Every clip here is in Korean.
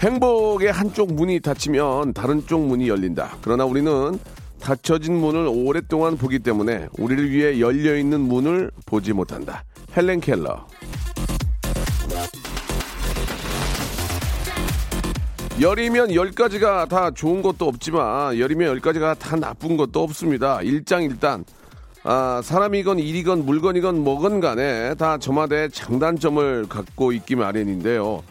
행복의 한쪽 문이 닫히면 다른 쪽 문이 열린다. 그러나 우리는 닫혀진 문을 오랫동안 보기 때문에 우리를 위해 열려 있는 문을 보지 못한다. 헬렌 켈러. 열이면 열 가지가 다 좋은 것도 없지만 열이면 열 가지가 다 나쁜 것도 없습니다. 일장일단 아, 사람이건 일이건 물건이건 뭐건 간에 다 저마다의 장단점을 갖고 있기 마련인데요.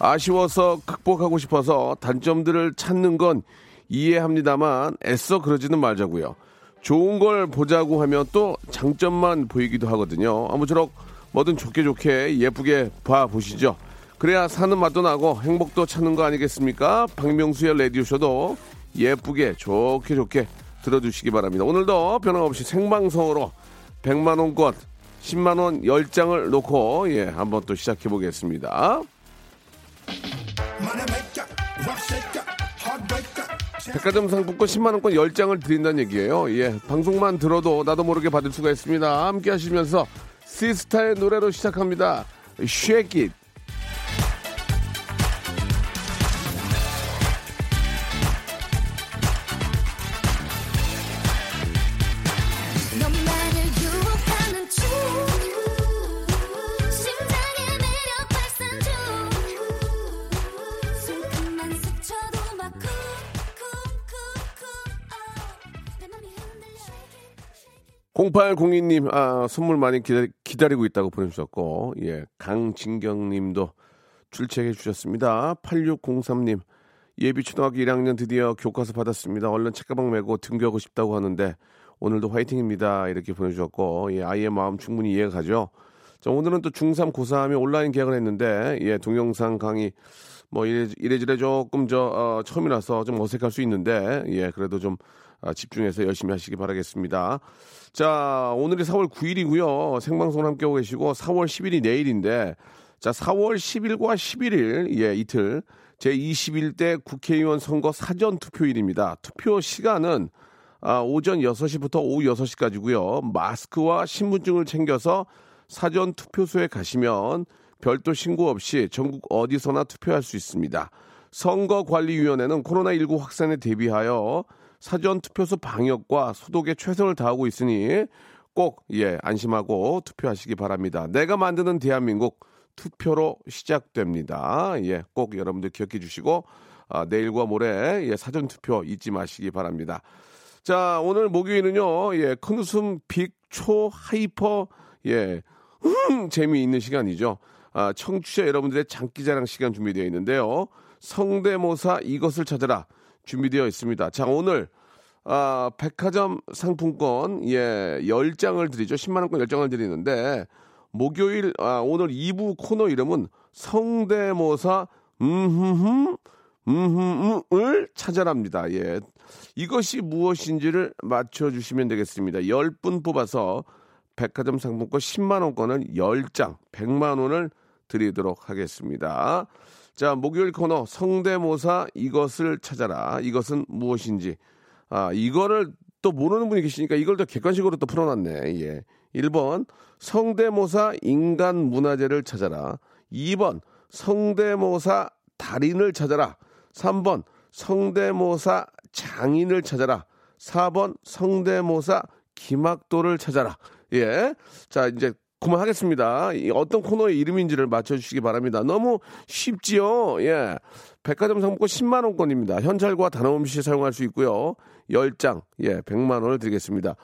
아쉬워서 극복하고 싶어서 단점들을 찾는 건 이해합니다만 애써 그러지는 말자고요. 좋은 걸 보자고 하면 또 장점만 보이기도 하거든요. 아무쪼록 뭐든 좋게 좋게 예쁘게 봐 보시죠. 그래야 사는 맛도 나고 행복도 찾는 거 아니겠습니까? 박명수의 라디오쇼도 예쁘게 좋게 좋게 들어주시기 바랍니다. 오늘도 변함없이 생방송으로 100만원권, 10만원 10장을 놓고 예, 한번 또 시작해 보겠습니다. 백화점 상품권 10만원권 10장을 드린다는 얘기예요. 예, 방송만 들어도 나도 모르게 받을 수가 있습니다. 함께 하시면서 시스타의 노래로 시작합니다. Shake it. 0802님, 아, 선물 많이 기다, 리고 있다고 보내주셨고, 예, 강진경 님도 출첵해 주셨습니다. 8603님, 예비 초등학교 1학년 드디어 교과서 받았습니다. 얼른 책가방 메고 등교하고 싶다고 하는데, 오늘도 화이팅입니다. 이렇게 보내주셨고, 예, 아이의 마음 충분히 이해가 가죠. 자, 오늘은 또 중3, 고3이 온라인 계약을 했는데, 예, 동영상 강의, 뭐, 이래, 이래저래 조금 저, 어, 처음이라서 좀 어색할 수 있는데, 예, 그래도 좀 아, 집중해서 열심히 하시기 바라겠습니다. 자, 오늘이 4월 9일이고요. 생방송 함께하고 계시고, 4월 10일이 내일인데, 자, 4월 10일과 11일, 예, 이틀, 제21대 국회의원 선거 사전 투표일입니다. 투표 시간은 아, 오전 6시부터 오후 6시까지고요. 마스크와 신분증을 챙겨서 사전 투표소에 가시면 별도 신고 없이 전국 어디서나 투표할 수 있습니다. 선거관리위원회는 코로나19 확산에 대비하여 사전 투표소 방역과 소독에 최선을 다하고 있으니 꼭 예, 안심하고 투표하시기 바랍니다. 내가 만드는 대한민국 투표로 시작됩니다. 예, 꼭 여러분들 기억해 주시고 아, 내일과 모레 예, 사전 투표 잊지 마시기 바랍니다. 자, 오늘 목요일은요, 예, 큰 웃음, big, 초, hyper, 예, 음, 재미있는 시간이죠. 아, 청취자 여러분들의 장기자랑 시간 준비되어 있는데요. 성대모사 이것을 찾아라 준비되어 있습니다. 자, 오늘, 아, 백화점 상품권, 예, 10장을 드리죠. 10만 원권 10장을 드리는데, 목요일, 아, 오늘 2부 코너 이름은 성대모사, 음흠흠, 음흠을 찾아랍니다. 예. 이것이 무엇인지를 맞춰 주시면 되겠습니다. 10분 뽑아서 백화점 상품권 10만 원권을 10장, 100만 원을 드리도록 하겠습니다. 자, 목요일 코너 성대모사 이것을 찾아라. 이것은 무엇인지. 아, 이거를 또 모르는 분이 계시니까 이걸 더 객관식으로 또 풀어놨네. 예. 1번 성대모사 인간 문화재를 찾아라. 2번 성대모사 달인을 찾아라. 3번 성대모사 장인을 찾아라. 4번 성대모사 김학도를 찾아라. 예. 자, 이제 그만하겠습니다. 이 어떤 코너의 이름인지를 맞춰주시기 바랍니다. 너무 쉽지요? 예. 백화점 상품권 10만원권입니다. 현찰과 단어음 시 사용할 수 있고요. 10장, 예, 100만원을 드리겠습니다.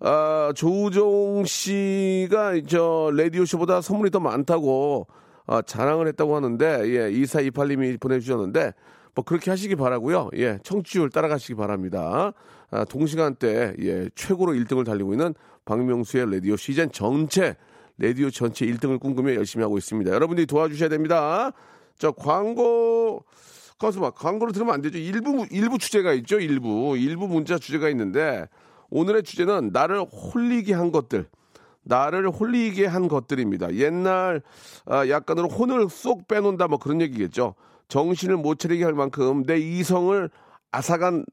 아, 조우종 씨가 저, 라디오쇼보다 선물이 더 많다고 아, 자랑을 했다고 하는데, 예, 2428님이 보내주셨는데, 뭐 그렇게 하시기 바라고요. 예, 청취율 따라가시기 바랍니다. 아, 동시간대 예, 최고로 1등을 달리고 있는 박명수의 라디오 시즌 전체 라디오 전체 1등을 꿈꾸며 열심히 하고 있습니다. 여러분들이 도와주셔야 됩니다. 자, 광고, 가서 봐. 광고를 들으면 안 되죠. 일부, 일부 주제가 있죠. 일부. 일부 문자 주제가 있는데, 오늘의 주제는 나를 홀리게 한 것들. 나를 홀리게 한 것들입니다. 옛날, 아, 약간으로 혼을 쏙 빼놓는다, 뭐 그런 얘기겠죠. 정신을 못 차리게 할 만큼 내 이성을 앗아간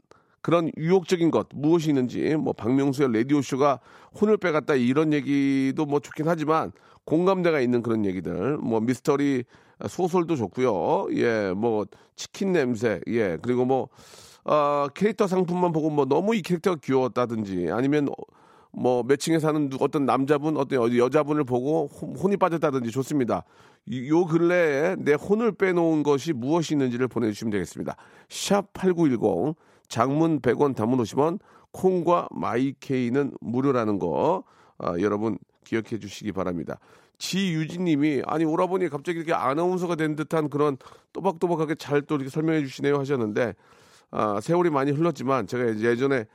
그런 유혹적인 것 무엇이 있는지 뭐 박명수의 라디오 쇼가 혼을 빼갔다 이런 얘기도 뭐 좋긴 하지만 공감대가 있는 그런 얘기들 뭐 미스터리 소설도 좋고요 예 뭐 치킨 냄새 예 그리고 뭐 어, 캐릭터 상품만 보고 뭐 너무 이 캐릭터가 귀여웠다든지 아니면 뭐 매칭에 사는 누- 어떤 남자분 어떤 여자분을 보고 혼- 혼이 빠졌다든지 좋습니다. 이- 요 근래에 내 혼을 빼놓은 것이 무엇이 있는지를 보내주시면 되겠습니다. 샵 8910 장문 100원 단문 50원 콩과 마이케이는 무료라는 거 아, 여러분 기억해 주시기 바랍니다. 지유진님이 아니 오라버니 갑자기 이렇게 아나운서가 된 듯한 그런 또박또박하게 잘 또 이렇게 설명해 주시네요 하셨는데 아, 세월이 많이 흘렀지만 제가 예전에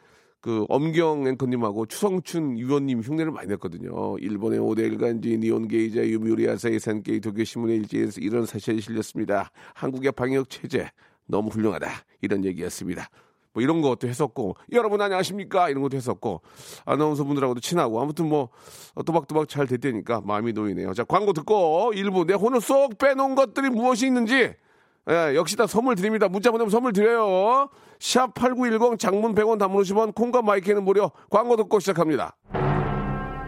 그 엄경 앵커님하고 추성춘 위원님 흉내를 많이 냈거든요. 일본의 오데일 간지 니온 게이자 유미우리아 세이산 게이 도쿄 신문의 일지에서 이런 사실이 실렸습니다. 한국의 방역 체제 너무 훌륭하다 이런 얘기였습니다. 뭐 이런 것도 했었고 여러분 안녕하십니까 이런 것도 했었고 아나운서 분들하고도 친하고 아무튼 뭐 또박또박 잘 됐다니까 마음이 놓이네요. 자 광고 듣고 일부 내 혼을 쏙 빼놓은 것들이 무엇이 있는지 예, 역시 다 선물 드립니다. 문자 보내면 선물 드려요. 샵 8910 장문 100원 단문 50원 콩과 마이크는 무료 광고 듣고 시작합니다.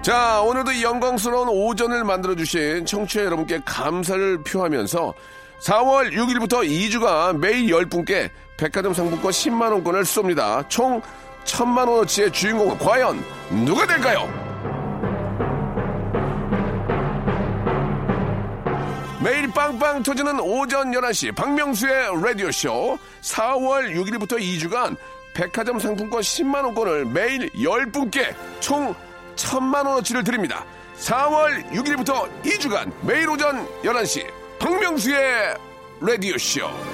자, 오늘도 이 영광스러운 오전을 만들어주신 청취자 여러분께 감사를 표하면서 4월 6일부터 2주간 매일 10분께 백화점 상품권 10만원권을 쏩니다. 총 1000만원어치의 주인공은 과연 누가 될까요? 매일 빵빵 터지는 오전 11시 박명수의 라디오쇼 4월 6일부터 2주간 백화점 상품권 10만원권을 매일 10분께 총 1000만원어치를 드립니다. 4월 6일부터 2주간 매일 오전 11시 박명수의 라디오쇼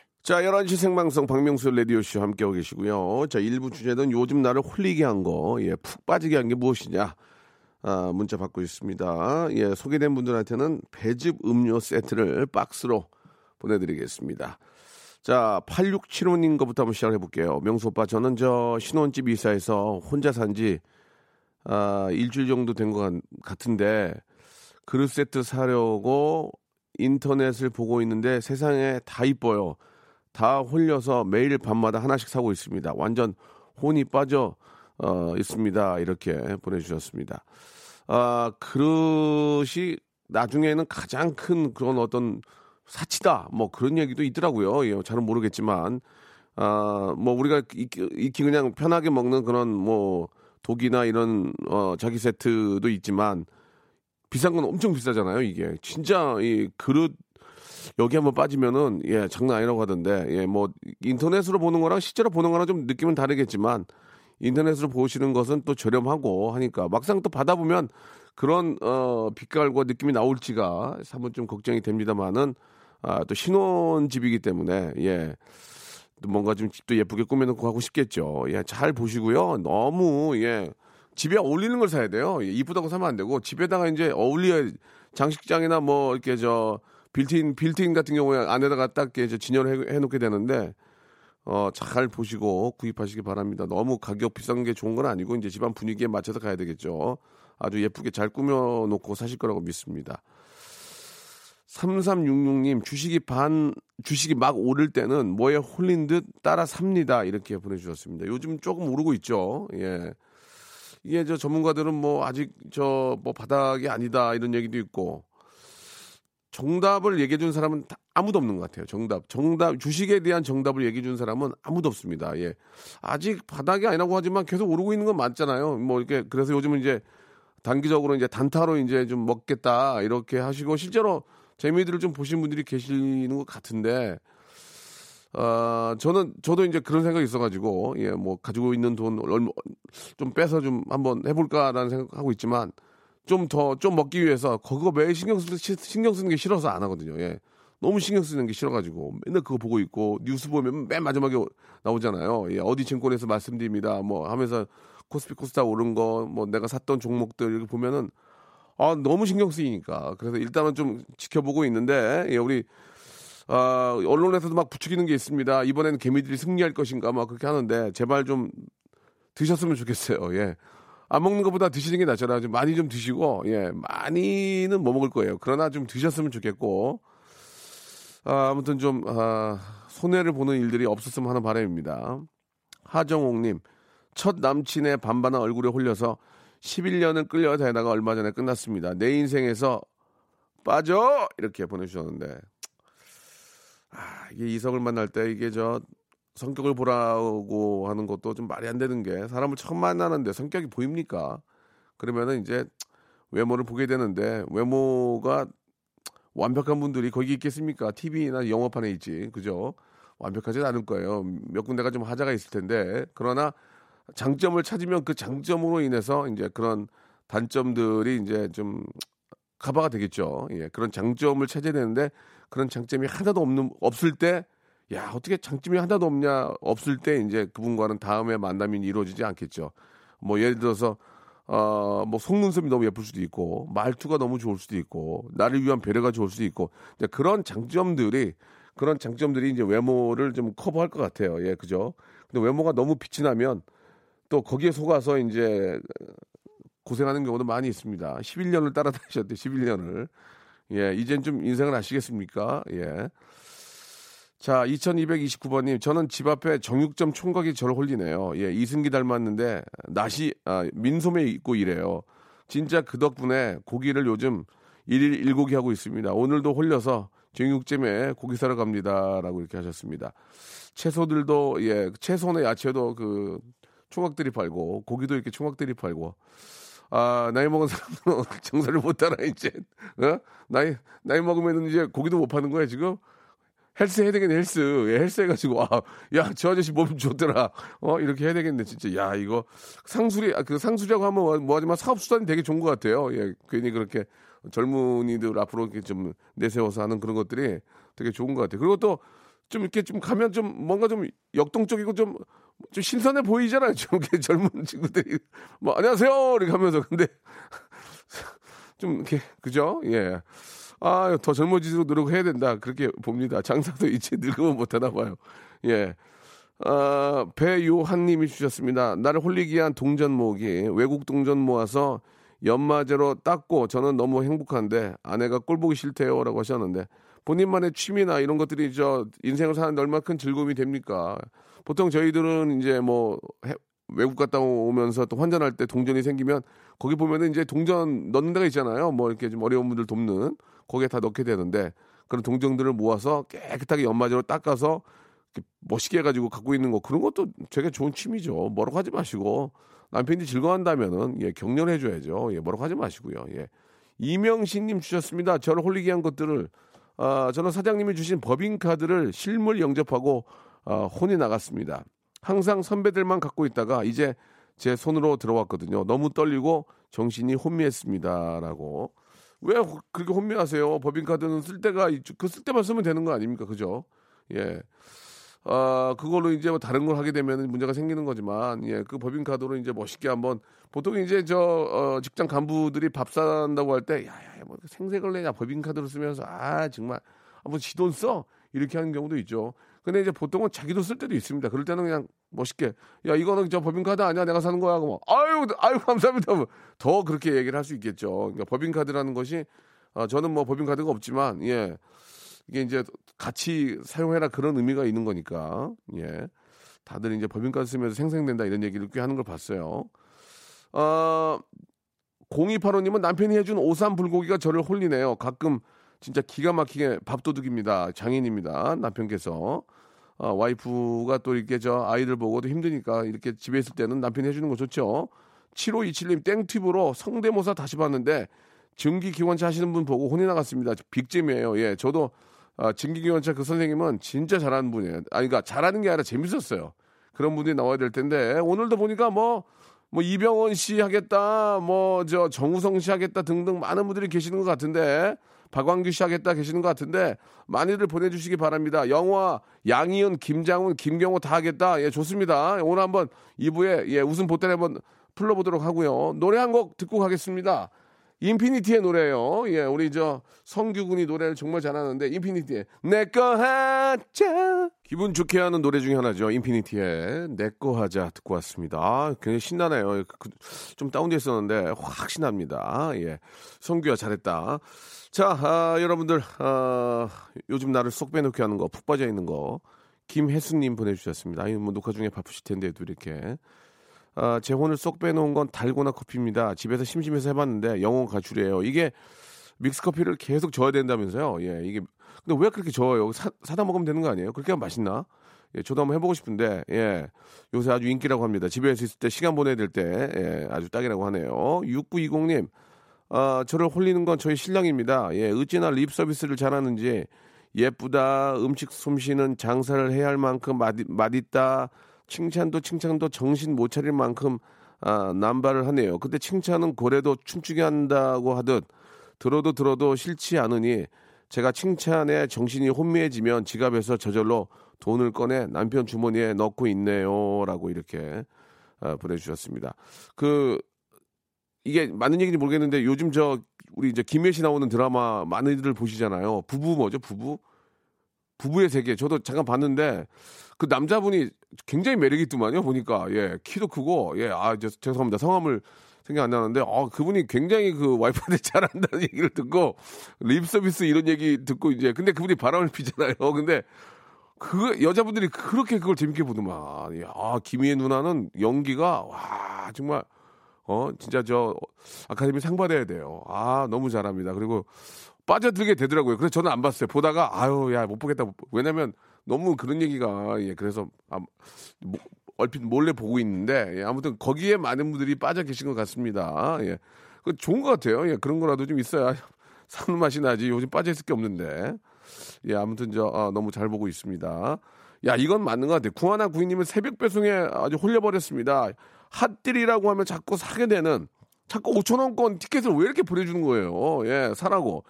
자, 11시 생방송 박명수 라디오쇼 함께하고 계시고요. 자, 일부 주제는 요즘 나를 홀리게 한 거, 예, 푹 빠지게 한 게 무엇이냐. 아, 문자 받고 있습니다. 예, 소개된 분들한테는 배즙 음료 세트를 박스로 보내드리겠습니다. 자, 8675님 거부터 한번 시작해 볼게요. 명수 오빠, 저는 저 신혼집 이사해서 혼자 산지, 아, 일주일 정도 된 것 같은데, 그릇 세트 사려고 인터넷을 보고 있는데 세상에 다 이뻐요. 다 홀려서 매일 밤마다 하나씩 사고 있습니다. 완전 혼이 빠져 어, 있습니다. 이렇게 보내주셨습니다. 아, 그릇이 나중에는 가장 큰 그런 어떤 사치다. 뭐 그런 얘기도 있더라고요. 예, 잘은 모르겠지만. 아, 뭐 우리가 익히, 익히 그냥 편하게 먹는 그런 뭐 독이나 이런 어, 자기 세트도 있지만 비싼 건 엄청 비싸잖아요, 이게. 진짜 이 그릇 여기 한번 빠지면은 예, 장난 아니라고 하던데. 예, 뭐 인터넷으로 보는 거랑 실제로 보는 거랑 좀 느낌은 다르겠지만 인터넷으로 보시는 것은 또 저렴하고 하니까 막상 또 받아보면 그런 어 빛깔과 느낌이 나올지가 한번 좀 걱정이 됩니다만은 아, 또 신혼집이기 때문에 예. 또 뭔가 좀 집도 예쁘게 꾸며놓고 하고 싶겠죠. 예, 잘 보시고요. 너무 예 집에 어울리는 걸 사야 돼요. 예, 이쁘다고 사면 안 되고 집에다가 이제 어울려야 장식장이나 뭐 이렇게 저 built-in built-in 같은 경우에 안에다가 딱저 진열해 해 놓게 되는데 어, 잘 보시고 구입하시기 바랍니다. 너무 가격 비싼 게 좋은 건 아니고 이제 집안 분위기에 맞춰서 가야 되겠죠. 아주 예쁘게 잘 꾸며 놓고 사실 거라고 믿습니다. 3366님 주식이 반 주식이 막 오를 때는 뭐에 홀린 듯 따라 삽니다 이렇게 보내 주셨습니다. 요즘 조금 오르고 있죠. 예, 이게 저 전문가들은 뭐 아직 저 뭐 바닥이 아니다 이런 얘기도 있고 정답을 얘기해 준 사람은 다- 아무도 없는 것 같아요. 정답, 정답 주식에 대한 정답을 얘기해 준 사람은 아무도 없습니다. 예, 아직 바닥이 아니라고 하지만 계속 오르고 있는 건 맞잖아요. 뭐 이렇게 그래서 요즘은 이제 단기적으로 이제 단타로 이제 좀 먹겠다 이렇게 하시고 실제로 재미들을 좀 보신 분들이 계시는 것 같은데 아, 저는, 저도 이제 그런 생각이 있어가지고, 예, 뭐, 가지고 있는 돈, 얼마, 좀 빼서 좀 한번 해볼까라는 생각하고 있지만, 좀 더, 좀 먹기 위해서, 그거 매일 신경 쓰, 신경 쓰는 게 싫어서 안 하거든요, 예. 너무 신경 쓰는 게 싫어가지고, 맨날 그거 보고 있고, 뉴스 보면 맨 마지막에 나오잖아요. 예, 어디 증권에서 말씀드립니다. 뭐 하면서 코스피 코스닥 오른 거, 뭐 내가 샀던 종목들 이렇게 보면은, 아, 너무 신경 쓰이니까. 그래서 일단은 좀 지켜보고 있는데, 예, 우리, 아, 언론에서도 막 부추기는 게 있습니다. 이번에는 개미들이 승리할 것인가 막 그렇게 하는데, 제발 좀 드셨으면 좋겠어요. 예. 안 먹는 것보다 드시는 게 낫잖아요. 좀 많이 좀 드시고, 예, 많이는 못 먹을 거예요. 그러나 좀 드셨으면 좋겠고, 아, 아무튼 좀, 아, 손해를 보는 일들이 없었으면 하는 바람입니다. 하정옥님, 첫 남친의 반반한 얼굴에 홀려서 11년을 끌려다니다가 얼마 전에 끝났습니다. 내 인생에서 빠져! 이렇게 보내주셨는데, 아, 이게 이성을 만날 때 이게 저 성격을 보라고 하는 것도 좀 말이 안 되는 게 사람을 처음 만나는데 성격이 보입니까? 그러면은 이제 외모를 보게 되는데 외모가 완벽한 분들이 거기 있겠습니까? TV나 영화판에 있지. 그죠? 완벽하진 않을 거예요. 몇 군데가 좀 하자가 있을 텐데. 그러나 장점을 찾으면 그 장점으로 인해서 이제 그런 단점들이 이제 좀 커버가 되겠죠. 예. 그런 장점을 찾아야 되는데 그런 장점이 하나도 없는 없을 때 야, 어떻게 장점이 하나도 없냐 없을 때 이제 그분과는 다음에 만남이 이루어지지 않겠죠. 뭐 예를 들어서 어, 뭐 속눈썹이 너무 예쁠 수도 있고 말투가 너무 좋을 수도 있고 나를 위한 배려가 좋을 수도 있고 이제 그런 장점들이 그런 장점들이 이제 외모를 좀 커버할 것 같아요. 예, 그죠? 근데 외모가 너무 빛이 나면 또 거기에 속아서 이제 고생하는 경우도 많이 있습니다. 11년을 따라다니셨대, 11년을. 예, 이젠 좀 인생을 아시겠습니까? 예. 자, 2229번님, 저는 집 앞에 정육점 총각이 저를 홀리네요. 예, 이승기 닮았는데, 낯이, 아, 민소매 입고 이래요. 진짜 그 덕분에 고기를 요즘 일일 일고기 하고 있습니다. 오늘도 홀려서 정육점에 고기 사러 갑니다. 라고 이렇게 하셨습니다. 채소들도, 예, 채소나 야채도 그 총각들이 팔고, 고기도 이렇게 총각들이 팔고, 아, 나이 먹은 사람들은 정사를 못 따라, 이제. 어? 나이, 나이 먹으면 이제 고기도 못 파는 거야, 지금? 헬스 해야 되겠네, 헬스. 예, 헬스 해가지고, 아, 야, 저 아저씨 몸 좋더라. 어, 이렇게 해야 되겠네, 진짜. 야, 이거 상술이, 아, 그 상술이라고 하면 뭐- 뭐하지만 사업수단이 되게 좋은 것 같아요. 예, 괜히 그렇게 젊은이들 앞으로 이렇게 좀 내세워서 하는 그런 것들이 되게 좋은 것 같아요. 그리고 또 좀 이렇게 좀 가면 좀 뭔가 좀 역동적이고 좀, 좀 신선해 보이잖아요. 좀 이렇게 젊은 친구들이. 뭐, 안녕하세요! 이렇게 하면서. 근데 좀 이렇게, 그죠? 예. 아, 더 젊어지도록 노력해야 된다. 그렇게 봅니다. 장사도 이제 늙으면 못하나 봐요. 예. 아, 배요한 님이 주셨습니다. 나를 홀리기 위한 동전 모으기. 외국 동전 모아서 연마제로 닦고 저는 너무 행복한데 아내가 꼴 보기 싫대요. 라고 하셨는데 본인만의 취미나 이런 것들이 저 인생을 사는데 얼마나 큰 즐거움이 됩니까? 보통 저희들은 이제 뭐 해- 외국 갔다 오면서 또 환전할 때 동전이 생기면 거기 보면은 이제 동전 넣는 데가 있잖아요. 뭐 이렇게 좀 어려운 분들 돕는 거기에 다 넣게 되는데 그런 동전들을 모아서 깨끗하게 연마제로 닦아서 멋있게 해가지고 갖고 있는 거 그런 것도 되게 좋은 취미죠. 뭐라고 하지 마시고 남편이 즐거워한다면은 예 격려해 줘야죠. 예 뭐라고 하지 마시고요. 예 이명신님 주셨습니다. 저를 홀리게 한 것들을 아 저는 사장님이 주신 법인카드를 실물 영접하고 아, 혼이 나갔습니다. 항상 선배들만 갖고 있다가 이제 제 손으로 들어왔거든요. 너무 떨리고 정신이 혼미했습니다라고. 왜 호- 그렇게 혼미하세요? 법인카드는 쓸 때가 있- 그쓸 때만 쓰면 되는 거 아닙니까? 그죠? 예. 아, 그걸로 이제 뭐 다른 걸 하게 되면 문제가 생기는 거지만, 예, 그 법인카드로 이제 멋있게 한번, 보통 이제 저, 어, 직장 간부들이 밥 산다고 할 때, 야, 야, 뭐 생색을 내냐, 법인카드로 쓰면서, 아, 정말, 한번 지돈 써? 이렇게 하는 경우도 있죠. 근데 이제 보통은 자기도 쓸 때도 있습니다. 그럴 때는 그냥 멋있게, 야, 이거는 저 법인카드 아니야? 내가 사는 거야? 하고, 막, 아유, 아유, 감사합니다. 뭐더 그렇게 얘기를 할 수 있겠죠. 그러니까 법인카드라는 것이, 어, 저는 뭐 법인카드가 없지만, 예, 이게 이제 같이 사용해라 그런 의미가 있는 거니까 예 다들 이제 법인카드 쓰면서 생생된다 이런 얘기를 꽤 하는 걸 봤어요. 어 0285님은 남편이 해준 오삼 불고기가 저를 홀리네요. 가끔 진짜 기가 막히게 밥도둑입니다. 장인입니다. 남편께서 어, 와이프가 또 이렇게 저 아이들 보고도 힘드니까 이렇게 집에 있을 때는 남편이 해주는 거 좋죠. 7527님 땡팁으로 성대모사 다시 봤는데 증기 기관차 하시는 분 보고 혼이 나갔습니다. 빅잼이에요. 예, 저도 아, 진기기 원차 그 선생님은 진짜 잘하는 분이에요. 아니, 그러니까 잘하는 게 아니라 재밌었어요. 그런 분들이 나와야 될 텐데 오늘도 보니까 뭐, 뭐 이병헌 씨 하겠다, 뭐 저 정우성 씨 하겠다 등등 많은 분들이 계시는 것 같은데 박광규 씨 하겠다 계시는 것 같은데 많이들 보내주시기 바랍니다. 영화 양희은, 김장훈, 김경호 다 하겠다. 예, 좋습니다. 오늘 한번 2부에 예, 웃음 보따리 한번 풀러보도록 하고요. 노래 한 곡 듣고 가겠습니다. 인피니티의 노래예요. 예, 우리 저 성규 군이 노래를 정말 잘하는데 인피니티의 내꺼 하자 기분 좋게 하는 노래 중에 하나죠. 인피니티의 내꺼 하자 듣고 왔습니다. 아, 굉장히 신나네요. 그- 좀 다운돼 있었는데 확 신납니다. 예, 성규야 잘했다. 자, 아, 여러분들 아, 요즘 나를 쏙 빼놓게 하는 거, 푹 빠져 있는 거 김혜수님 보내주셨습니다. 아니, 뭐 녹화 중에 바쁘실 텐데도 이렇게 아, 제 혼을 쏙 빼놓은 건 달고나 커피입니다. 집에서 심심해서 해봤는데 영혼 가출이에요. 이게 믹스 커피를 계속 저어야 된다면서요. 예, 이게 근데 왜 그렇게 저어요? 사, 사다 먹으면 되는 거 아니에요? 그렇게 하면 맛있나? 예, 저도 한번 해보고 싶은데 예, 요새 아주 인기라고 합니다. 집에서 있을 때 시간 보내야 될 때 예, 아주 딱이라고 하네요. 6920님, 아, 저를 홀리는 건 저희 신랑입니다. 예, 어찌나 립 서비스를 잘하는지 예쁘다, 음식 솜씨는 장사를 해야 할 만큼 맛, 맛있다, 칭찬도 칭찬도 정신 못 차릴 만큼 아, 남발을 하네요. 근데 칭찬은 고래도 춤추게 한다고 하듯 들어도 들어도 싫지 않으니 제가 칭찬에 정신이 혼미해지면 지갑에서 저절로 돈을 꺼내 남편 주머니에 넣고 있네요라고 이렇게 아, 보내주셨습니다. 그 이게 맞는 얘기인지 모르겠는데 요즘 저 우리 이제 김혜 씨 나오는 드라마 많이들 보시잖아요. 부부 뭐죠? 부부 부부의 세계. 저도 잠깐 봤는데 그 남자분이 굉장히 매력이 있더만요. 보니까 예 키도 크고 예아 죄송합니다 성함을 생각 안 나는데 아 그분이 굉장히 그 와이프한테 잘한다는 얘기를 듣고 립 서비스 이런 얘기 듣고 이제 근데 그분이 바람을 피잖아요. 근데 그 여자분들이 그렇게 그걸 재밌게 보더만. 예, 아 김희애 누나는 연기가 와 정말 어 진짜 저 아카데미 상 받아야 돼요. 아 너무 잘합니다. 그리고 빠져들게 되더라고요. 그래서 저는 안 봤어요. 보다가 아유 야 못 보겠다. 왜냐면 너무 그런 얘기가 예 그래서 아, 뭐, 얼핏 몰래 보고 있는데 예, 아무튼 거기에 많은 분들이 빠져 계신 것 같습니다. 예. 그 좋은 것 같아요. 예, 그런 거라도 좀 있어야 사는 맛이 나지. 요즘 빠져 있을 게 없는데. 예, 아무튼 저 아, 너무 잘 보고 있습니다. 야, 이건 맞는 것 같아요. 구하나 구이님은 새벽 배송에 아주 홀려버렸습니다. 핫딜이라고 하면 자꾸 사게 되는 자꾸 5천 원권 티켓을 왜 이렇게 보내주는 거예요? 예, 사라고.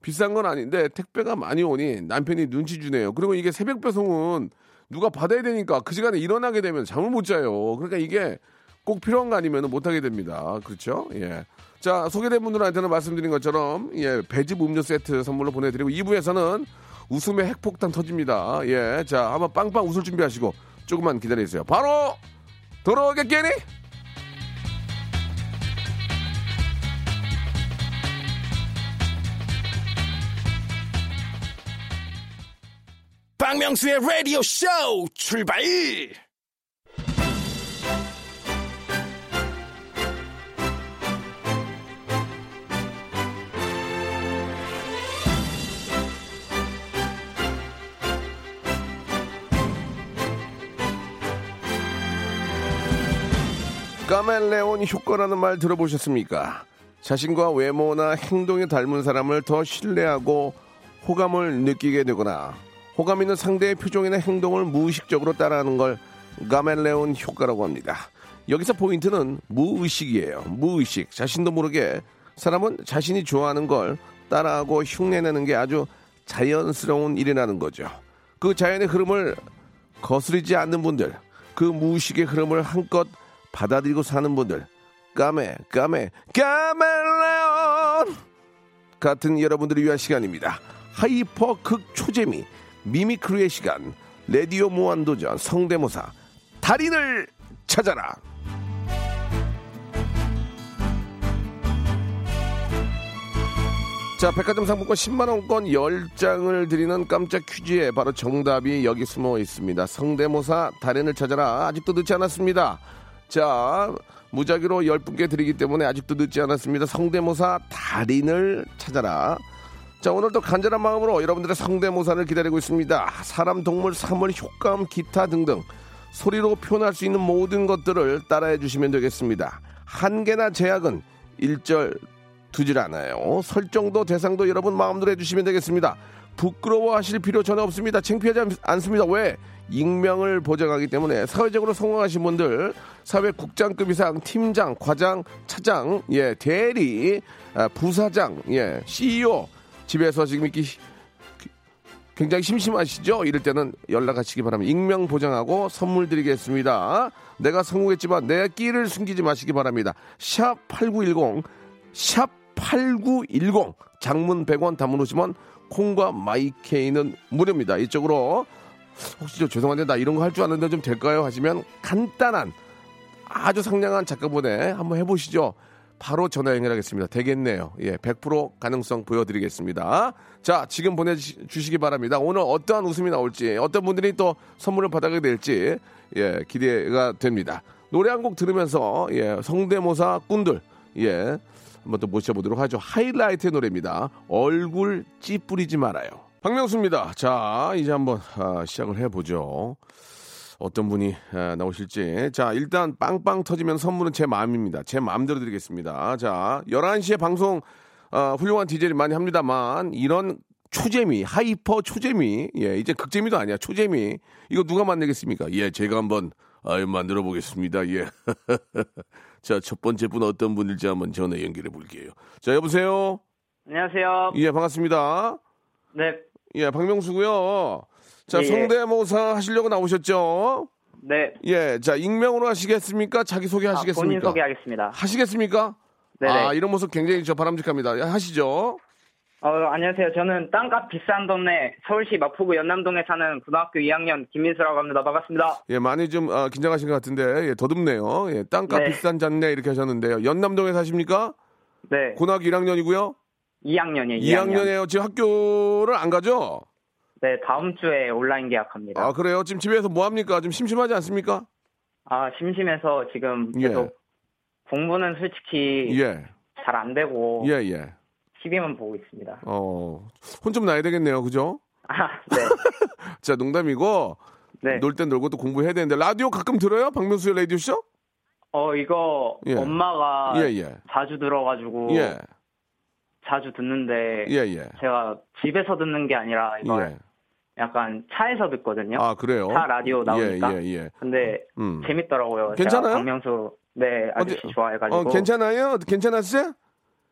비싼 건 아닌데 택배가 많이 오니 남편이 눈치 주네요. 그리고 이게 새벽 배송은 누가 받아야 되니까 그 시간에 일어나게 되면 잠을 못 자요. 그러니까 이게 꼭 필요한 거 아니면 못 하게 됩니다. 그렇죠? 예. 자, 소개된 분들한테는 말씀드린 것처럼 예, 배즙 음료 세트 선물로 보내드리고 2부에서는 웃음의 핵폭탄 터집니다. 예. 자, 한번 빵빵 웃을 준비하시고 조금만 기다리세요. 바로 돌아오겠겠니? 박명수의 라디오 쇼 출발! 까멜레온 효과라는 말 들어보셨습니까? 자신과 외모나 행동이 닮은 사람을 더 신뢰하고 호감을 느끼게 되거나 호감 있는 상대의 표정이나 행동을 무의식적으로 따라하는 걸 까멜레온 효과라고 합니다. 여기서 포인트는 무의식이에요. 무의식. 자신도 모르게 사람은 자신이 좋아하는 걸 따라하고 흉내내는 게 아주 자연스러운 일이라는 거죠. 그 자연의 흐름을 거스르지 않는 분들, 그 무의식의 흐름을 한껏 받아들이고 사는 분들, 까메, 까메, 까멜레온! 같은 여러분들을 위한 시간입니다. hyper 극 초재미, mimicry의 시간, 레디오 무한도전, 성대모사, 달인을 찾아라! 자, 백화점 상품권 10만원권 10장을 드리는 깜짝 퀴즈에 바로 정답이 여기 숨어 있습니다. 성대모사 달인을 찾아라. 아직도 늦지 않았습니다. 자, 무작위로 10분께 드리기 때문에 아직도 늦지 않았습니다. 성대모사 달인을 찾아라. 자, 오늘도 간절한 마음으로 여러분들의 성대모사를 기다리고 있습니다. 사람, 동물, 사물, 효과음, 기타 등등 소리로 표현할 수 있는 모든 것들을 따라해 주시면 되겠습니다. 한계나 제약은 일절 두질 않아요. 설정도 대상도 여러분 마음대로 해주시면 되겠습니다. 부끄러워하실 필요 전혀 없습니다. 창피하지 않- 않습니다. 왜? 익명을 보장하기 때문에 사회적으로 성공하신 분들 사회 국장급 이상 팀장, 과장, 차장, 예 대리, 아, 부사장, 예 CEO 집에서 지금 이렇게 굉장히 심심하시죠? 이럴 때는 연락하시기 바랍니다. 익명 보장하고 선물 드리겠습니다. 내가 성공했지만 내 끼를 숨기지 마시기 바랍니다. 샵 8910, 샵 8910, 장문 100원, 단문 50원, 콩과 마이케이는 무료입니다. 이쪽으로 혹시 저 죄송한데 나 이런 거 할 줄 아는데 좀 될까요? 하시면 간단한 아주 상냥한 작가분에 한번 해보시죠. 바로 전화 연결하겠습니다. 되겠네요. 예, 100% 가능성 보여드리겠습니다. 자, 지금 보내주시기 바랍니다. 오늘 어떠한 웃음이 나올지, 어떤 분들이 또 선물을 받아가게 될지, 예, 기대가 됩니다. 노래 한 곡 들으면서, 예, 성대모사 꾼들, 예, 한번 또 모셔보도록 하죠. 하이라이트의 노래입니다. 얼굴 찌푸리지 말아요. 박명수입니다. 자, 이제 한번 아, 시작을 해보죠. 어떤 분이 아, 나오실지. 자, 일단 빵빵 터지면 선물은 제 마음입니다. 제 마음대로 드리겠습니다. 자, 11시에 방송 아, 훌륭한 디제이 많이 합니다만 이런 초재미, hyper 초재미, 예, 이제 극재미도 아니야, 초재미. 이거 누가 만들겠습니까? 예, 제가 한번 아유, 만들어 보겠습니다. 예. 자, 첫 번째 분 어떤 분일지 한번 전화 연결해 볼게요. 자, 여보세요? 안녕하세요. 예, 반갑습니다. 네, 예, 박명수고요. 자, 예, 예. 성대모사 하시려고 나오셨죠? 네. 예, 자, 익명으로 하시겠습니까? 자기 소개 아, 하시겠습니까? 본인 소개하겠습니다. 하시겠습니까? 네네. 아, 이런 모습 굉장히 저 바람직합니다. 예, 하시죠. 어, 안녕하세요. 저는 땅값 비싼 동네 서울시 마포구 연남동에 사는 고등학교 2학년 김민수라고 합니다. 반갑습니다. 예, 많이 좀 아, 긴장하신 것 같은데 예, 더듬네요. 예, 땅값 네. 비싼 잔네 이렇게 하셨는데요. 연남동에 사십니까? 네, 고등학교 1학년이고요. 2학년이에요. 2학년. 2학년이에요. 지금 학교를 안 가죠? 네, 다음 주에 온라인 계약합니다. 아, 그래요? 지금 집에서 뭐 합니까? 좀 심심하지 않습니까? 아, 심심해서 지금 예. 계속 공부는 솔직히 예. 잘 안 되고 예, 예. TV만 보고 있습니다. 어, 혼 좀 나야 되겠네요. 그죠? 아, 네. 자, 농담이고 네. 놀 땐 놀고 또 공부해야 되는데 라디오 가끔 들어요? 박명수의 라디오 쇼? 어, 이거 예. 엄마가 예, 예. 자주 들어 가지고 예. 자주 듣는데 예, 예. 제가 집에서 듣는 게 아니라 이걸 예. 약간 차에서 듣거든요. 아, 그래요? 차 라디오 나오니까. 예, 예, 예. 근데 음. 재밌더라고요. 괜찮아요? 박명수 네 아저씨 어디- 좋아해가지고. 어, 괜찮아요? 괜찮았어요?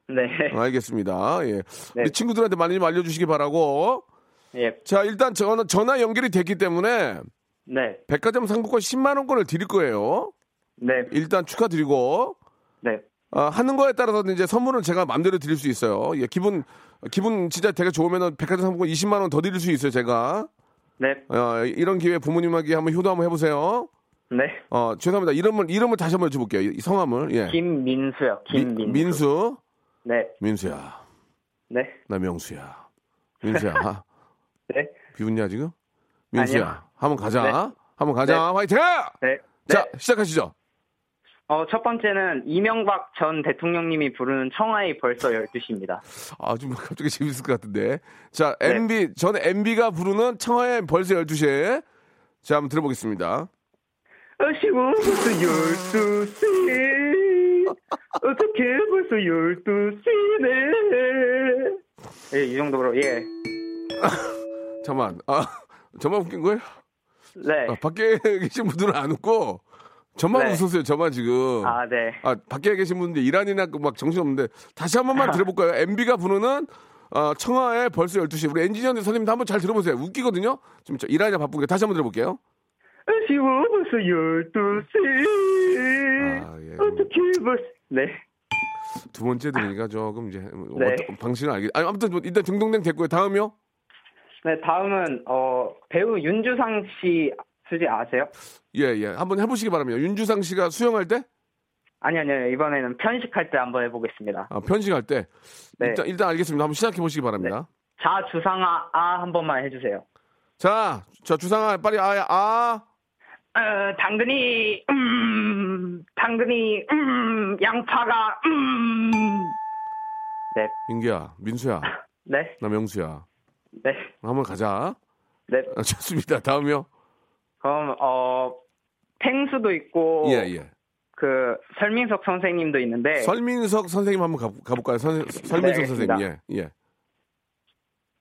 네. 어, 알겠습니다. 예. 네. 친구들한테 많이 좀 알려주시기 바라고. 예. 자, 일단 전화, 전화 연결이 됐기 때문에 네. 백화점 상품권 10만 원권을 드릴 거예요. 네. 일단 축하드리고. 네. 아, 하는 거에 따라서 이제 선물은 제가 마음대로 드릴 수 있어요. 예, 기분, 기분 진짜 되게 좋으면은 백화점 상품권 20만 원 더 드릴 수 있어요, 제가. 네. 어, 이런 기회에 부모님에게 한번 효도 한번 해보세요. 네. 어, 죄송합니다. 이름을, 이름을 다시 한번 여쭤볼게요. 이 성함을. 예. 김민수요. 김민수. 민- 민수. 네. 민수야. 네. 나 명수야. 민수야. 아, 네. 비웃냐, 지금? 민수야. 아니요. 한번 가자. 네. 한번 가자. 화이팅! 네. 자, 네. 시작하시죠. 어, 첫 번째는 이명박 전 대통령님이 부르는 청하의 벌써 12시입니다. 아, 좀 갑자기 재밌을 것 같은데. 자, 네. MB, 저는 MB가 부르는 청하의 벌써 12시에. 자, 한번 들어보겠습니다. 아쉬워 벌써 12시 어떻게 벌써 12시네 예, 이 정도로 예. 잠깐만. 아, 저만 웃긴 거예요? 네. 아, 밖에 계신 분들은 안 웃고, 저만 네. 웃었어요, 저만 지금. 아, 네. 아, 밖에 계신 분들 이란이나 그막 정신없는데 다시 한 번만 들어볼까요? MB가 부르는 어, 청하의 벌써 12시. 우리 엔지니어님 선생님도 한번 잘 들어보세요. 웃기거든요? 지금 저 이란이가 바쁘니까 다시 한번 들어볼게요. 아쉬워 벌써 12시 아, 예. 어떻게 벌써 네. 두 번째 들으니까 조금 이제 네. 어떤 방식은 알겠. 아니 아무튼 뭐 일단 등동댕 됐고요. 다음이요. 네, 다음은 어 배우 윤주상 씨 수지 아세요? 예, 예. 한번 해보시기 바랍니다. 윤주상 씨가 수영할 때, 아니 아니요. 이번에는 편식할 때 한번 해 보겠습니다. 아, 편식할 때. 네. 일단, 일단 알겠습니다. 한번 시작해 보시기 바랍니다. 자, 주상아 아 한 번만 해 주세요. 자, 자, 주상아, 빨리 아, 아. 어, 당근이 음 당근이 음 양파가 음 네. 민기야, 민수야, 네. 나 명수야. 네. 한번 가자. 네. 아, 좋습니다. 다음이요. 그럼 어 펭수도 있고 예, 예. 그 설민석 선생님도 있는데 설민석 선생님 한번 가, 가볼까요? 선, 설민석 네, 선생님. 예, 예.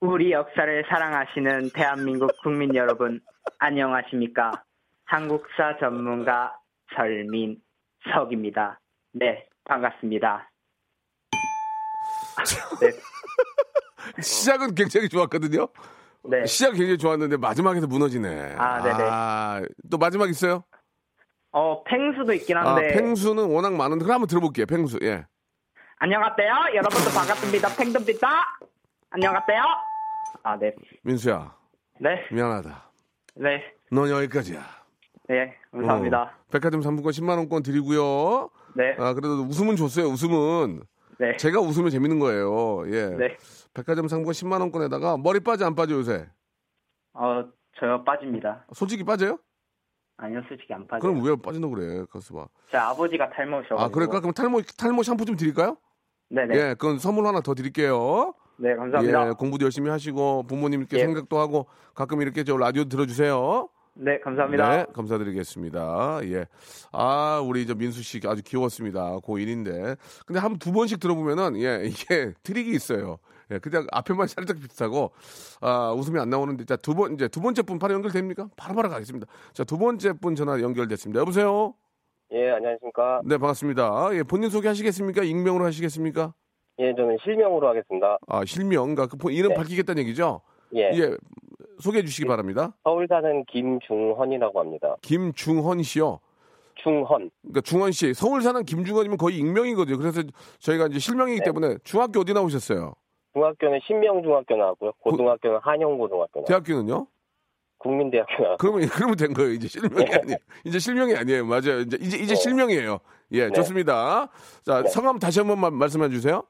우리 역사를 사랑하시는 대한민국 국민 여러분, 안녕하십니까? 한국사 전문가 설민석입니다. 네, 반갑습니다. 네, 시작은 굉장히 좋았거든요. 네. 시작 굉장히 좋았는데 마지막에서 무너지네. 아, 네네. 아, 또 마지막 있어요? 어, 펭수도 있긴 아, 한데. 펭수는 워낙 많은데 그럼 한번 들어볼게요. 펭수. 예. 안녕하세요. 여러분도 반갑습니다. 펭수입니다. 안녕하세요. 아, 네. 민수야, 네, 미안하다. 네, 넌 여기까지야. 네, 감사합니다. 어, 백화점 상품권 10만 원권 드리고요. 네, 아, 그래도 웃음은 줬어요. 웃음은 네, 제가 웃으면 재밌는 거예요. 예. 네. 백화점 상품권 10만 원권에다가 머리 빠져 안 빠져 요새? 어, 저요 빠집니다. 솔직히 빠져요? 아니요, 솔직히 안 빠져요. 그럼 왜 빠진다 그래? 가서 봐. 제 아버지가 탈모셔가지고. 아, 그럴까? 그럼 탈모 탈모 샴푸 좀 드릴까요? 네네. 예, 그건 선물 하나 더 드릴게요. 네, 감사합니다. 예, 공부도 열심히 하시고 부모님께 예. 생각도 하고 가끔 이렇게 저 라디오 들어주세요. 네, 감사합니다. 네, 감사드리겠습니다. 예. 아, 우리 저 민수 씨 아주 귀여웠습니다. 고1인데. 근데 한 두 번씩 들어보면은, 예, 이게 트릭이 있어요. 예, 그냥 앞에만 살짝 비슷하고, 아, 웃음이 안 나오는데, 자, 두 번, 이제 두 번째 분 바로 연결됩니까? 바로바로 가겠습니다. 자, 두 번째 분 전화 연결됐습니다. 여보세요? 예, 안녕하십니까. 네, 반갑습니다. 예, 본인 소개 하시겠습니까? 익명으로 하시겠습니까? 예, 저는 실명으로 하겠습니다. 아, 실명, 그러니까 그 본- 이름 네. 밝히겠다는 얘기죠? 예, 예, 소개해 주시기 바랍니다. 서울 사는 김중헌이라고 합니다. 김중헌 씨요. 중헌. 그러니까 중헌 씨, 서울 사는 김중헌이면 거의 익명이거든요. 그래서 저희가 이제 실명이기 네. 때문에 중학교 어디 나오셨어요? 중학교는 신명중학교 나왔고요. 고등학교는 한영고등학교. 대학교는요? 국민대학교. 그러면 그러면 된 거예요. 이제 실명이 아니에요. 이제 실명이 아니에요. 맞아요. 이제 이제 이제 네. 실명이에요. 예, 네. 좋습니다. 자, 네. 성함 다시 한 번 만 말씀해 주세요.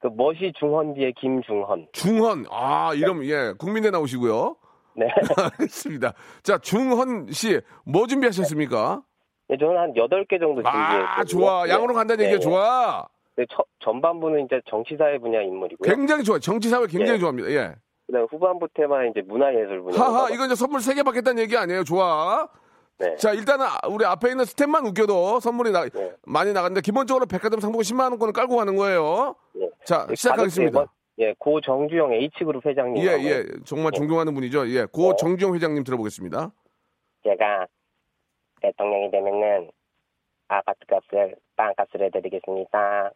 그 멋이 중헌 뒤에 김중헌. 중헌. 아, 이름 예, 국민대 나오시고요. 네. 알겠습니다. 자, 중헌 씨, 뭐 준비하셨습니까? 예, 저는 한 8개 정도 준비했어요. 아, 좋아. 양으로 간다는 얘기가 좋아. 네, 처- 전반부는 이제 정치사회 분야 인물이고요. 굉장히 좋아. 정치 사회 굉장히 예. 좋아합니다. 예. 그다음 후반부 테마 이제 문화예술 분야. 하하, 이거 이제 선물 세 개 받겠다는 얘기 아니에요. 좋아. 네. 자, 일단은 우리 앞에 있는 스텝만 웃겨도 선물이 나, 네. 많이 나갔는데 기본적으로 백화점 상품권 10만 원권을 깔고 가는 거예요. 예. 자, 그 시작하겠습니다. 네 번- 예, 고 정주영 H그룹 회장님. 예, 예. 정말 존경하는 분이죠. 예. 고 네. 정주영 회장님 들어보겠습니다. 제가 대통령이 되면은 아파트 값을 빵값을 해드리겠습니다.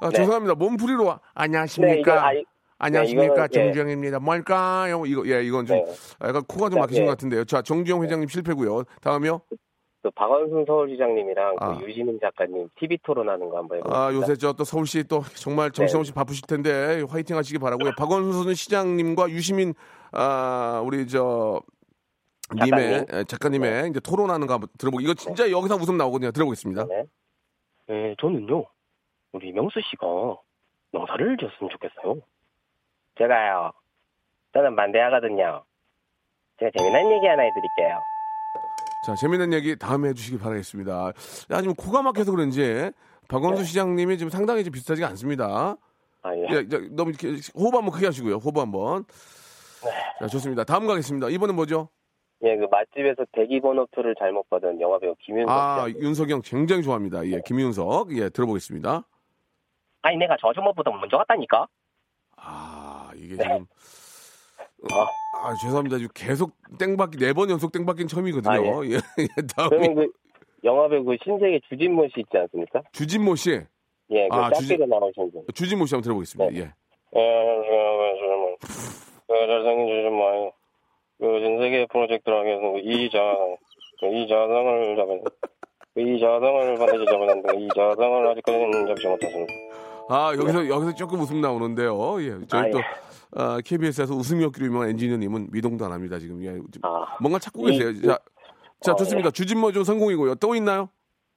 아, 네. 죄송합니다. 몸풀이로 와. 네, 이거 안녕하십니까? 안녕하십니까? 네, 이거는, 예. 정주영입니다. 뭘까요? 이거 예, 이건 좀 네. 약간 코가 좀 자, 막히신 예. 것 같은데요. 자, 정주영 회장님 실패고요. 다음이요. 그 박원순 서울시장님이랑 아. 그 유시민 작가님 TV 토론하는 거 한번 해보겠습니다. 아, 요새 저 또 서울시 또 정말 정신없이 바쁘실 텐데 화이팅 하시기 바라고요. 박원순 시장님과 유시민 아, 우리 저 님의 작가님. 에, 작가님의 이제 토론하는 거 한번 들어보고 이거 진짜 여기서 웃음 나오거든요. 들어보겠습니다. 네. 네, 저는요 우리 명수 씨가 농사를 지었으면 좋겠어요. 제가요, 저는 반대하거든요. 제가 재미난 얘기 하나 해드릴게요. 자, 재밌는 얘기 다음에 해주시기 바라겠습니다. 야, 지금 코가 막혀서 그런지 박원순 시장님이 지금 상당히 좀 비슷하지가 않습니다. 아, 예. 예, 저, 너무 이렇게 호흡 한번 크게 하시고요. 호흡 한번. 자, 좋습니다. 다음 가겠습니다. 이번엔 뭐죠? 예, 그 맛집에서 대기 번호표를 잘못 받은 영화배우 김윤석 아, 씨. 윤석영 굉장히 좋아합니다. 예, 김윤석. 예, 들어보겠습니다. 아니 내가 저 아줌마보다 먼저 갔다니까. 아, 이게 네. 지금. 아. 아, 죄송합니다. 지금 계속 땡받기, 네 번 연속 땡받기는 처음이거든요. 아, 예, 예, 다음에 그러면 그 영화배우 그 신세계 주진모 씨 있지 않습니까? 주진모 씨. 예, 그 아, 주진- 나오신 분. 주진모 씨 한번 들어보겠습니다. 네. 예. 예, 주진모. 그 잘생긴 주진모. 그 신세계 프로젝트를 하기 위해서 이 자, 그이 자상을 잡은, 이 자상을 반드시 잡았는데 이 자상을 아직까지는 잡지 못했습니다. 아, 여기서, 여기서 조금 웃음 나오는데요. 예. 저희 아, 또, 예. 아, KBS에서 웃음이 없기로 유명한 엔지니어님은 미동도 안 합니다. 지금. 예. 아, 뭔가 찾고 이- 계세요. 자, 자, 어, 좋습니다. 주진모 좀 성공이고요. 또 있나요?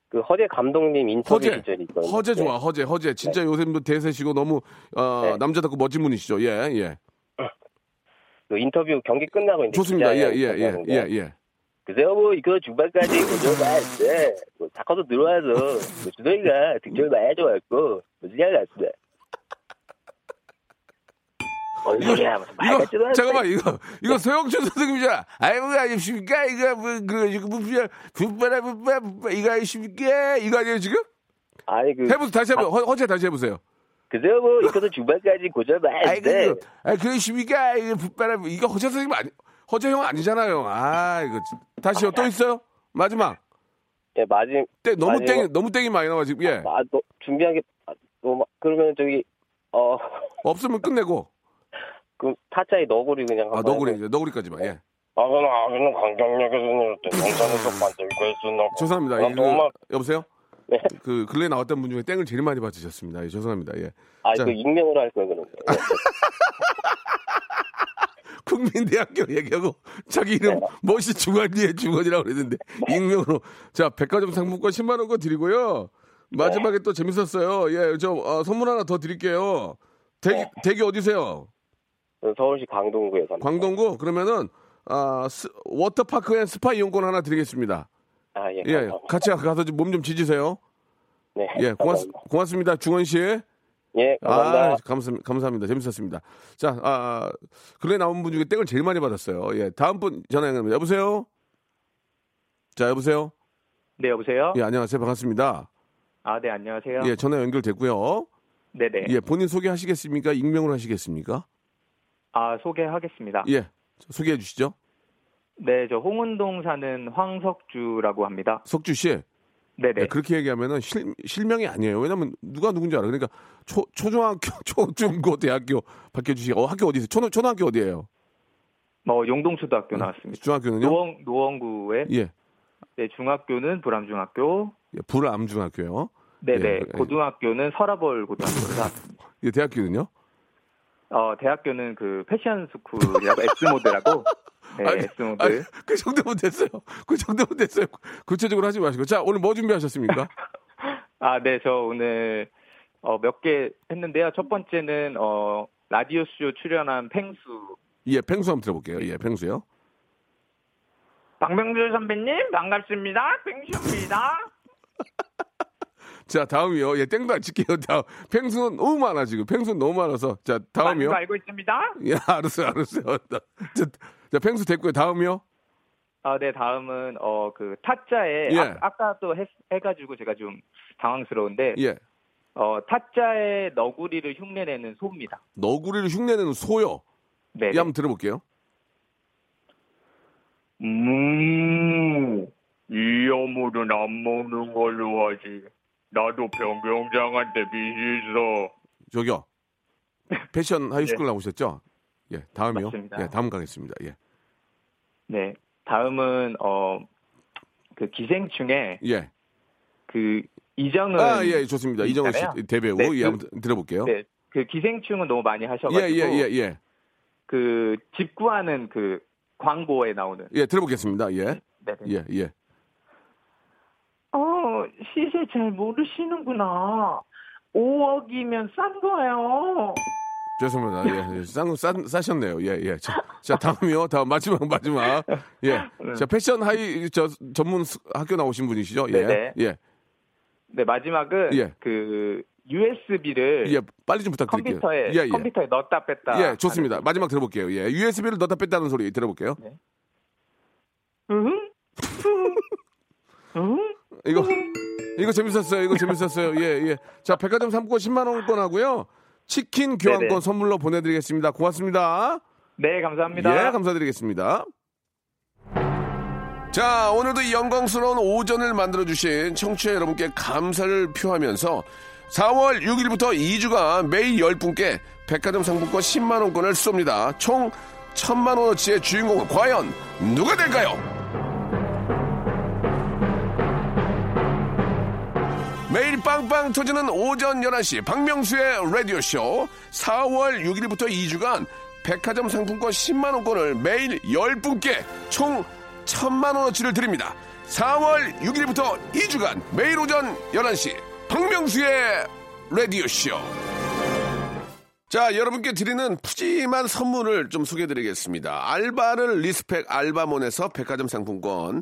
그 허재 감독님 인터뷰 허재. 시절이 있거든요. 허재 네. 좋아, 허재, 허재. 진짜 요새도 대세시고 너무, 어, 네. 남자답고 멋진 분이시죠. 예, 예. 그 인터뷰 경기 끝나고 이제 좋습니다. 예, 예, 예, 예, 예. 그래서 뭐 이거 중반까지 운전했는데 뭐 사커도 들어와서 뭐 주동이가 득점을 많이 무슨 잘 났습니다. 무슨 이거, 않아. 잠깐만, 이거, 이거 소영춘 선생님이잖아. 아이고, 아십니까? 이거, 뭐, 그, 이거, 부부라, 부부야, 부부, 이거 아십니까? 이거 아니에요, 지금? 아니 그 해보세요. 다시 해보세요. 허, 허재 다시 해보세요. 그저 뭐 이것도 주말까지 고쳐봐야 아이, 돼. 그, 아, 그러십니까? 이게 붓바람, 이거 허재 선생님 아니, 허재 형 아니잖아요. 아, 이거. 다시요. 또 있어요? 마지막. 예, 마지 땡, 너무 마지막- 땡, 너무 땡이 많이 나와, 지금. 예. 아, 너 준비한 게 아, 너무 막- 그러면 저기 어. 없으면 끝내고. 그 타짜의 너구리 그냥 아, 너구리, 너구리까지만. 예. 아 그는 아그는 강경역에서 내릴 때 영산에서 만들고 했었나 죄송합니다. 아, 이거- 너무 여보세요? 네. 그, 근래 나왔던 분 중에 땡을 제일 많이 받으셨습니다. 예, 죄송합니다. 예. 아 자. 이거 익명으로 할 거예요 그러면 예. 국민대학교 얘기하고 자기 이름 멋이 중환리에 중원이라고 그랬는데 익명으로 자 백화점 상품권 10만 원권 드리고요 마지막에 또 재밌었어요 예저 어, 선물 하나 더 드릴게요 대기 대기 어디세요 서울시 강동구에 삽니다. 강동구 그러면은 아 스- water park and spa 이용권 하나 드리겠습니다 아 예. 예. 같이 가서 몸 좀 지지세요 네. 예 고맙, 감사합니다. 고맙습니다 중원 씨 예, 감사합니다. 아, 감사, 감사합니다. 재밌었습니다. 자, 아, 그래 나온 분 중에 땡을 제일 많이 받았어요. 예, 다음 분 전화 연결합니다. 여보세요? 자, 여보세요? 네, 여보세요? 예, 안녕하세요. 반갑습니다. 아, 네, 안녕하세요. 예, 전화 연결됐고요. 네네. 예, 본인 소개하시겠습니까? 익명으로 하시겠습니까? 아, 소개하겠습니다. 예, 소개해 주시죠. 네, 저 홍은동 사는 황석주라고 합니다. 석주 씨. 네네. 예, 그렇게 얘기하면은 실, 실명이 아니에요. 왜냐면 누가 누군지 알아. 그러니까 초, 초중학교, 초중고, 대학교 바뀌어주시고, 어, 학교 어디세요? 초, 초등학교 어디예요? 뭐 용동초등학교 나왔습니다. 중학교는요? 노원 노원구에 예, 네, 중학교는 불암중학교. 예, 불암중학교요. 네네. 예, 예. 고등학교는 서라벌 고등학교로 나왔습니다. 예, 대학교는요? 어, 대학교는 그 패션 school이라고 S모드라고. 네, 아니, S모드. 아니, 그 정도면 됐어요. 그 정도면 됐어요. 구체적으로 하지 마시고. 자, 오늘 뭐 준비하셨습니까? 아, 네, 저 오늘 어, 몇 개 했는데요. 첫 번째는 어, 라디오 쇼 출연한 펭수. 예, 펭수 한번 들어볼게요. 예, 펭수요. 박명주 선배님 반갑습니다. 팽수입니다. 자, 다음이요. 예, 땡도 안 칠게요. 다음. 펭수는 너무 많아, 지금. 펭수는 너무 많아서. 자, 다음이요. 알고 있습니다. 예, 알았어요, 알았어요. 자, 자, 펭수 됐고요. 다음이요. 아, 네, 다음은 어 그 타짜에 예. 아, 까또 해가지고 제가 좀 당황스러운데 예. 어 타짜의 너구리를 흉내내는 소입니다. 너구리를 흉내내는 소요. 네. 예, 한번 들어볼게요. 음, 이 어물은 안 먹는 걸로 하지. 나도 변경장한테 빚이 있어. 저기요. 패션 하이스쿨 나오셨죠? 예, 다음이요. 맞습니다. 예, 다음 가겠습니다. 예. 네. 다음은 어 그 기생충에 예. 그 이정은 아, 예, 좋습니다. 이정은 씨. 대배우. 네, 예, 그- 한번 들어볼게요. 네. 그 기생충은 너무 많이 예, 하셔 가지고 예, 예, 예. 그 집 구하는 그 광고에 나오는 예, 들어보겠습니다. 예. 네. 네. 예, 예. 어, 시세 잘 모르시는구나. 5억이면 싼 거예요. 죄송합니다. 예, 예. 싼, 싼, 싸셨네요. 예, 예. 자, 자, 다음이요. 다음, 마지막, 마지막. 예. 자, 패션 하이, 저, 전문 스- 학교 나오신 분이시죠? 예. 네네. 예. 네, 마지막은 예. 그 USB를 예, 빨리 좀 부탁드릴게요. 컴퓨터에 예, 예. 컴퓨터에 넣었다 뺐다. 예, 좋습니다. 마지막 들어볼게요. 예. USB를 넣다 뺐다는 소리 들어볼게요. 응? 응? 이거, 이거 재밌었어요. 이거 재밌었어요. 예, 예. 자, 백화점 상품권 10만원권 하고요. 치킨 교환권 네네. 선물로 보내드리겠습니다. 고맙습니다. 네, 감사합니다. 예, 감사드리겠습니다. 자, 오늘도 이 영광스러운 오전을 만들어주신 청취자 여러분께 감사를 표하면서 4월 6일부터 2주간 매일 10분께 백화점 상품권 10만원권을 쏩니다. 총 1000만원어치의 주인공은 과연 누가 될까요? 매일 빵빵 터지는 오전 11시 박명수의 라디오쇼 4월 6일부터 2주간 백화점 상품권 10만원권을 매일 10분께 총 1000만원어치를 드립니다. 4월 6일부터 2주간 매일 오전 11시 박명수의 라디오쇼 자, 여러분께 드리는 푸짐한 선물을 좀 소개해 드리겠습니다. 알바를 respect 알바몬에서 백화점 상품권,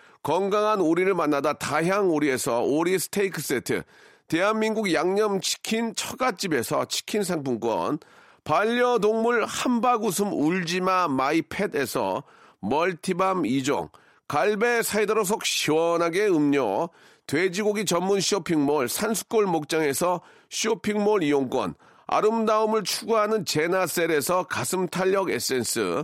건강한 오리를 만나다 다향 오리에서 오리 스테이크 세트, 대한민국 양념치킨 처갓집에서 치킨 상품권, 반려동물 한바구음 울지마 마이팻에서 멀티밤 2종, 갈배 사이다로 속 시원하게 음료, 돼지고기 전문 쇼핑몰 산수골 목장에서 쇼핑몰 이용권, 아름다움을 추구하는 제나셀에서 가슴 탄력 에센스,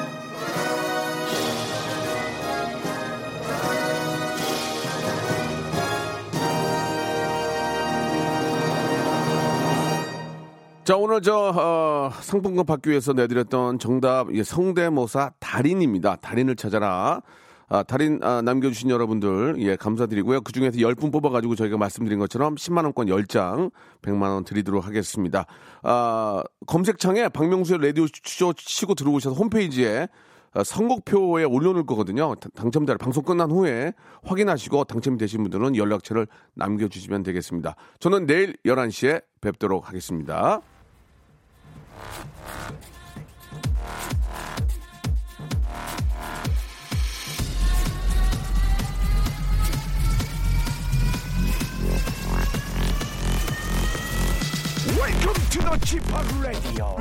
자, 오늘 저, 어, 상품권 받기 위해서 내드렸던 정답, 예, 성대모사 달인입니다. 달인을 찾아라. 아, 달인 아, 남겨주신 여러분들, 예, 감사드리고요. 그 중에서 10분 뽑아가지고 저희가 말씀드린 것처럼 10만원권 10장, 100만원 드리도록 하겠습니다. 아, 검색창에 박명수의 라디오 쇼 치고 들어오셔서 홈페이지에 아, 선곡표에 올려놓을 거거든요. 다- 당첨자를 방송 끝난 후에 확인하시고 당첨이 되신 분들은 연락처를 남겨주시면 되겠습니다. 저는 내일 11시에 뵙도록 하겠습니다. Welcome to the Chip Radio.